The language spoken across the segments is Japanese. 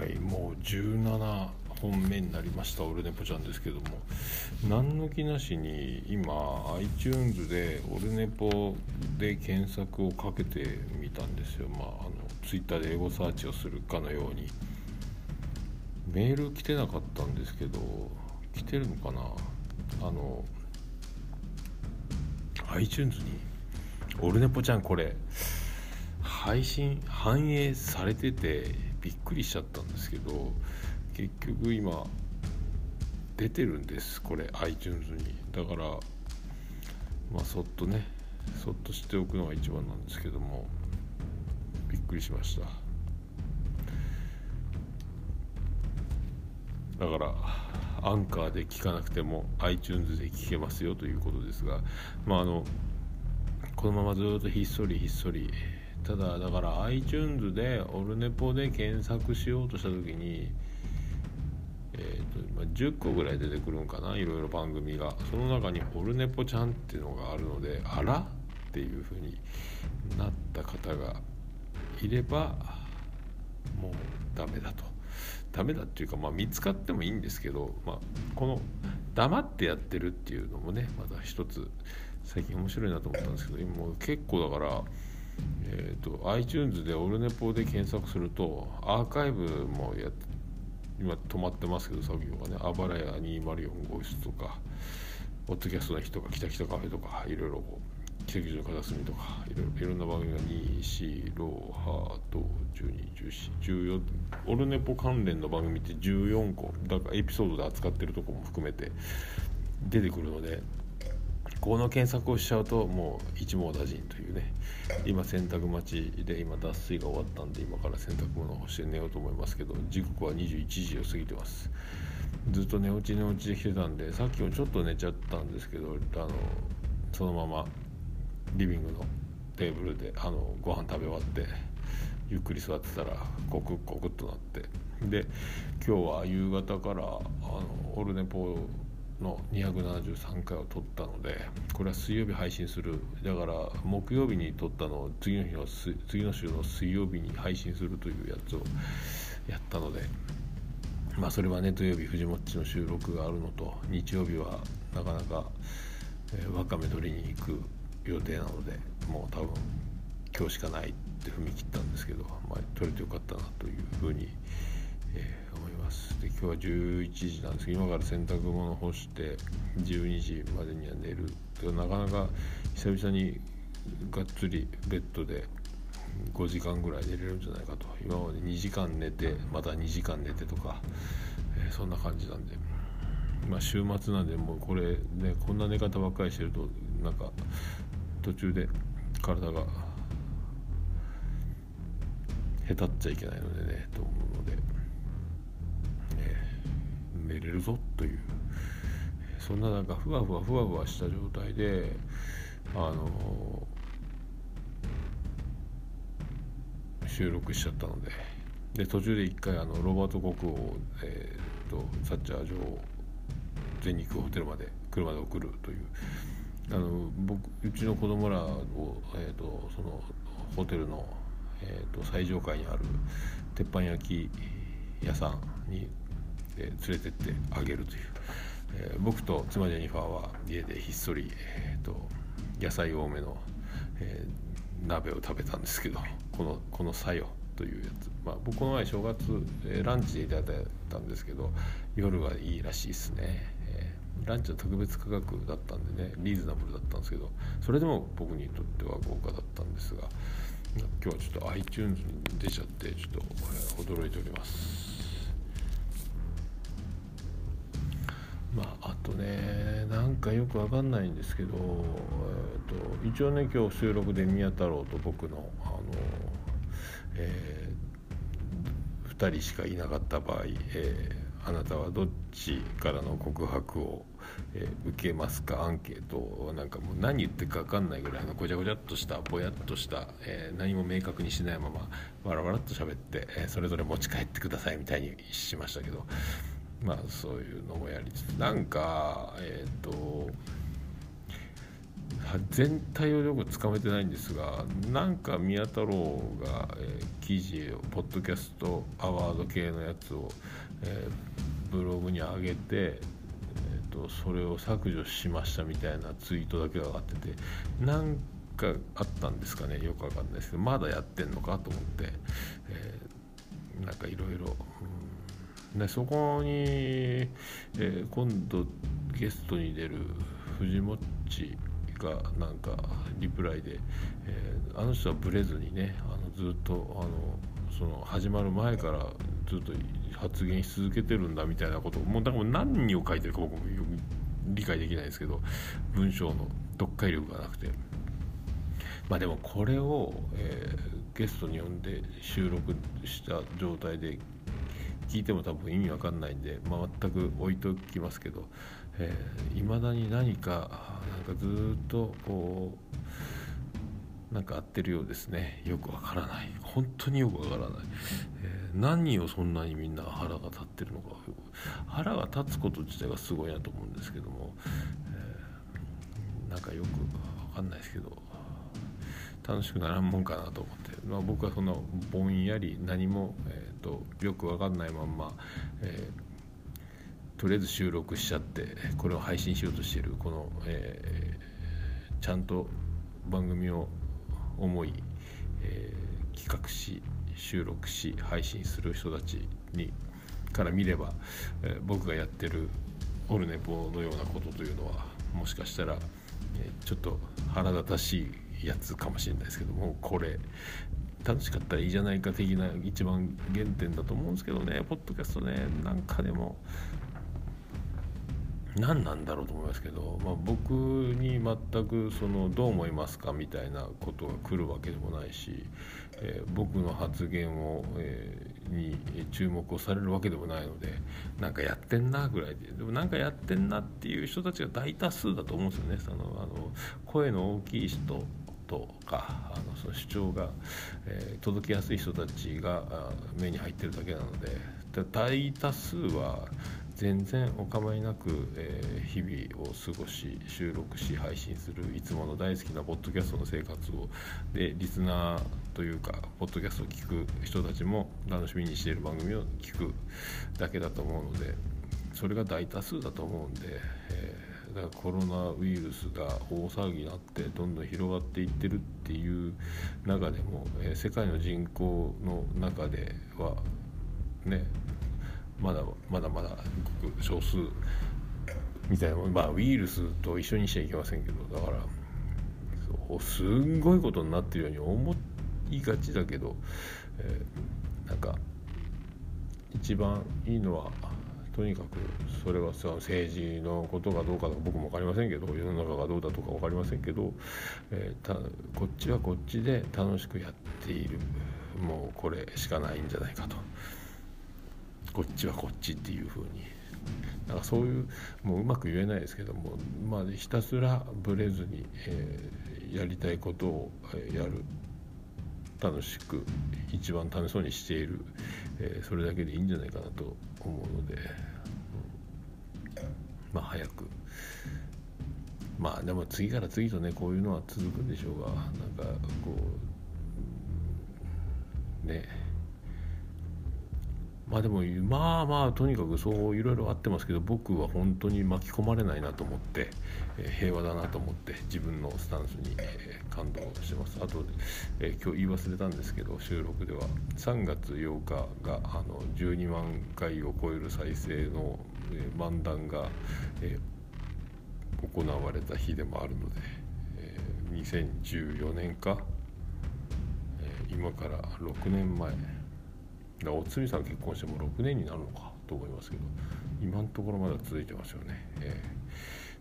はいもう17本目になりましたオルネポちゃんですけども。何の気なしに今 iTunes でオルネポで検索をかけてみたんですよ。まああの Twitter でエゴサーチをするかのように。メール来てなかったんですけど来てるのかな？あの iTunes に「オルネポちゃんこれ配信反映されててびっくりしちゃったんですけど結局今出てるんですこれ iTunes に。だからまあそっとねそっとしておくのが一番なんですけどもびっくりしました。だからアンカーで聞かなくても iTunes で聞けますよということですがまああのこのままずっとひっそりひっそりただだから iTunes でオルネポで検索しようとした時にえーとまあ、10個ぐらい出てくるんかないろいろ番組がその中に「オルネポちゃん」っていうのがあるのであら？っていうふうになった方がいればもうダメだとダメだっていうか、まあ、見つかってもいいんですけど、まあ、この黙ってやってるっていうのもねまた一つ最近面白いなと思ったんですけど今もう結構だから。えーと、iTunes でオルネポで検索するとアーカイブもや今止まってますけど作業がねあばらや204号室とかポッドキャストの日とかきたきたカフェとかいろいろこう奇跡の片隅とかいろいろんな番組が2、4、6、8、12、14、14オルネポ関連の番組って14個だからエピソードで扱ってるとこも含めて出てくるのでこの検索をしちゃうともう一網打尽というね今洗濯待ちで今脱水が終わったんで今から洗濯物を干して寝ようと思いますけど時刻は21時を過ぎてます。ずっと寝落ち寝落ちで来てたんでさっきもちょっと寝ちゃったんですけどあのそのままリビングのテーブルであのご飯食べ終わってゆっくり座ってたらコクコクッとなって。で今日は夕方からあのオルネポの273回を撮ったのでこれは水曜日配信する。だから木曜日に撮ったのを次の日の次の週の水曜日に配信するというやつをやったのでまあそれはね土曜日藤もっちの収録があるのと日曜日はなかなか、えー、わかめ取りに行く予定なのでもう多分今日しかないって踏み切ったんですけど、まあ、取れてよかったなというふうに、えー、思います。今日は11時なんですけど今から洗濯物干して12時までには寝るなかなか久々にがっつりベッドで5時間ぐらい寝れるんじゃないかと。今まで2時間寝てまた2時間寝てとか、えー、そんな感じなんで、まあ、週末なんでもうこれねこんな寝方ばっかりしてるとなんか途中で体がへたっちゃいけないのでねと思うので、寝れるぞという。そんななんかふわふわふわふわした状態であの収録しちゃったので。で途中で一回あのロバート国王、えーと、サッチャー城全日空ホテルまで車で送るという。あの僕うちの子供らを、えーと、そのホテルの、えーと、最上階にある鉄板焼き屋さんに、えー、連れてってあげるという、えー、僕と妻ジェニファーは家でひっそり、えー、と野菜多めの、えー、鍋を食べたんですけどこの この「さよ」というやつ、まあ、僕この前正月、えー、ランチでいただいたんですけど夜はいいらしいですね。えランチは特別価格だったんでねリーズナブルだったんですけどそれでも僕にとっては豪華だったんですが今日はちょっと iTunes に出ちゃってちょっと驚いております。まああとねなんかよくわかんないんですけど、えーと、一応ね今日収録で宮太郎と僕のあの、えー、2人しかいなかった場合、えーあなたはどっちからの告白を、えー、受けますか？アンケートなんかもう何言ってるか分かんないぐらいのごちゃごちゃっとしたぼやっとした、えー、何も明確にしないままわらわらっと喋って、え、それぞれ持ち帰ってくださいみたいにしましたけどまあそういうのもやりつつなんかえっ、と全体をよくつかめてないんですがなんか宮太郎が、えー、記事をポッドキャストアワード系のやつを、えー、ブログに上げて、えーと、それを削除しましたみたいなツイートだけが上がっててなんかあったんですかねよくわかんないですけどまだやってんのかと思って、えー、なんかいろいろ。でそこに、えー、今度ゲストに出る藤もっちがなんかリプライで、えー、あの人はブレずにねあのずっとあのその始まる前からずっと発言し続けてるんだみたいなこともうだから何を書いてるか僕も理解できないですけど文章の読解力がなくて。まあでもこれを、えー、ゲストに呼んで収録した状態で聞いても多分意味わかんないんで、まあ、全く置いときますけどいま、えー、だに何かなんかずっとこうなんか合ってるようですね。よくわからない。本当によくわからない、えー、何をそんなにみんな腹が立ってるのか。腹が立つこと自体がすごいなと思うんですけども、えー、なんかよくわかんないですけど楽しくならんもんかなと思って、まあ、僕はそのぼんやり何も、えーと、よくわかんないまんま、えーとりあえず収録しちゃってこれを配信しようとしているこの、えー、ちゃんと番組を思い、えー、企画し収録し配信する人たちにから見れば、えー、僕がやってるオルネポのようなことというのはもしかしたら、え、ちょっと腹立たしいやつかもしれないですけどもこれ楽しかったらいいじゃないか的な一番原点だと思うんですけどねポッドキャストねなんかでも何なんだろうと思いますけど、まあ、僕に全くそのどう思いますかみたいなことが来るわけでもないし、えー、僕の発言を、えー、に注目をされるわけでもないのでなんかやってんなぐらいででもなんかやってんなっていう人たちが大多数だと思うんですよね。そのあの声の大きい人とかあのその主張が、えー、届きやすい人たちが目に入ってるだけなので大多数は全然お構いなく、えー、日々を過ごし収録し配信するいつもの大好きなポッドキャストの生活をでリスナーというかポッドキャストを聞く人たちも楽しみにしている番組を聞くだけだと思うのでそれが大多数だと思うんで、えー、だからコロナウイルスが大騒ぎになってどんどん広がっていってるっていう中でも、えー、世界の人口の中ではねまだまだまだごく少数みたいなまあウイルスと一緒にしちゃいけませんけどだからそうすんごいことになってるように思いがちだけど、えー、なんか一番いいのはとにかくそれはさ政治のことがどうかとか僕も分かりませんけど世の中がどうだとか分かりませんけど、えー、たこっちはこっちで楽しくやっているもうこれしかないんじゃないかと。こっちはこっちっていう風に。なんかそういうもううまく言えないですけども、まあ、ひたすらぶれずに、えー、やりたいことをやる。楽しく一番楽しそうにしている、えー、それだけでいいんじゃないかなと思うので、うん、まあ早く。まあでも次から次とねこういうのは続くんでしょうがなんかこうね。まあでもまあまあとにかくそういろいろあってますけど僕は本当に巻き込まれないなと思って、え、平和だなと思って自分のスタンスに、え、感動してます。あと、え、今日言い忘れたんですけど収録では3月8日があの12万回を超える再生の、え、漫談が、え、行われた日でもあるので、え、2014年か、え、今から6年前おつみさん結婚しても6年になるのかと思いますけど今のところまだ続いてますよね、え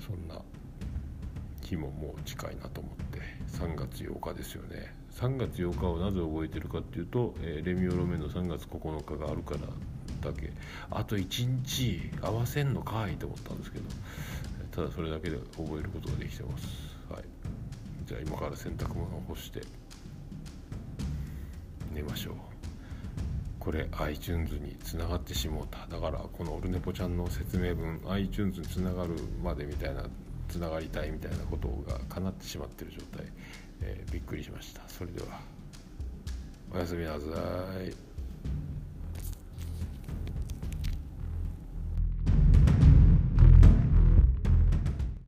ー、そんな日ももう近いなと思って3月8日ですよね。3月8日をなぜ覚えてるかっていうと、えー、レミオロメンの3月9日があるからだけ。あと1日合わせんのかいと思ったんですけどただそれだけで覚えることができてます、はい、じゃあ今から洗濯物を干して寝ましょう。これ iTunes につながってしもうた。だからこのオルネポちゃんの説明文 iTunes につながるまでみたいなつながりたいみたいなことが叶ってしまってる状態、えー、びっくりしました。それではおやすみなさい。